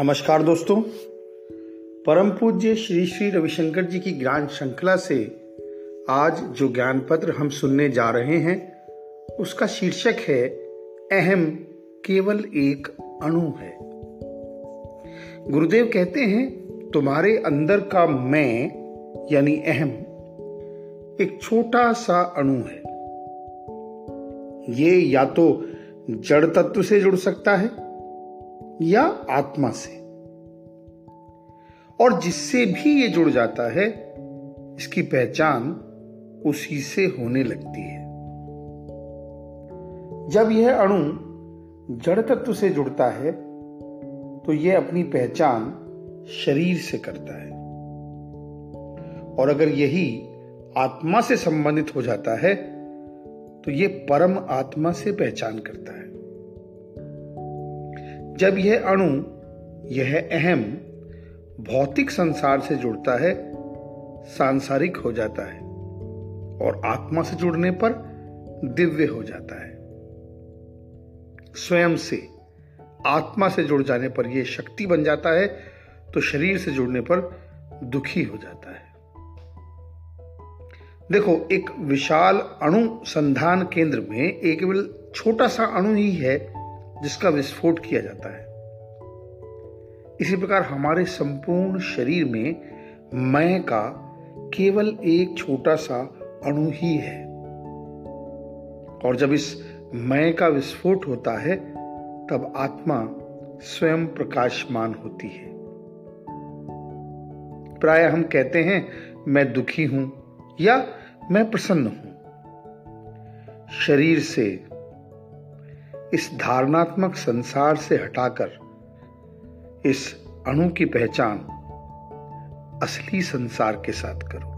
नमस्कार दोस्तों। परम पूज्य श्री श्री रविशंकर जी की ज्ञान श्रृंखला से आज जो ज्ञान पत्र हम सुनने जा रहे हैं, उसका शीर्षक है, अहम केवल एक अणु है। गुरुदेव कहते हैं, तुम्हारे अंदर का मैं, यानी अहम, एक छोटा सा अणु है। ये या तो जड़ तत्व से जुड़ सकता है या आत्मा से। और जिससे भी ये जुड़ जाता है, इसकी पहचान उसी से होने लगती है। जब यह अणु जड़ तत्व से जुड़ता है तो यह अपनी पहचान शरीर से करता है। और अगर यही आत्मा से संबंधित हो जाता है तो यह परम आत्मा से पहचान करता है। जब यह अणु, यह अहम, भौतिक संसार से जुड़ता है, सांसारिक हो जाता है और आत्मा से जुड़ने पर दिव्य हो जाता है। स्वयं से, आत्मा से जुड़ जाने पर यह शक्ति बन जाता है तो शरीर से जुड़ने पर दुखी हो जाता है। देखो, एक विशाल अणु संधान केंद्र में एक छोटा सा अणु ही है जिसका विस्फोट किया जाता है। इसी प्रकार हमारे संपूर्ण शरीर में मैं का केवल एक छोटा सा अणु ही है। और जब इस मैं का विस्फोट होता है, तब आत्मा स्वयं प्रकाशमान होती है। प्राय हम कहते हैं, मैं दुखी हूँ या मैं प्रसन्न हूँ। शरीर से इस धारणात्मक संसार से हटाकर इस अणु की पहचान असली संसार के साथ करो।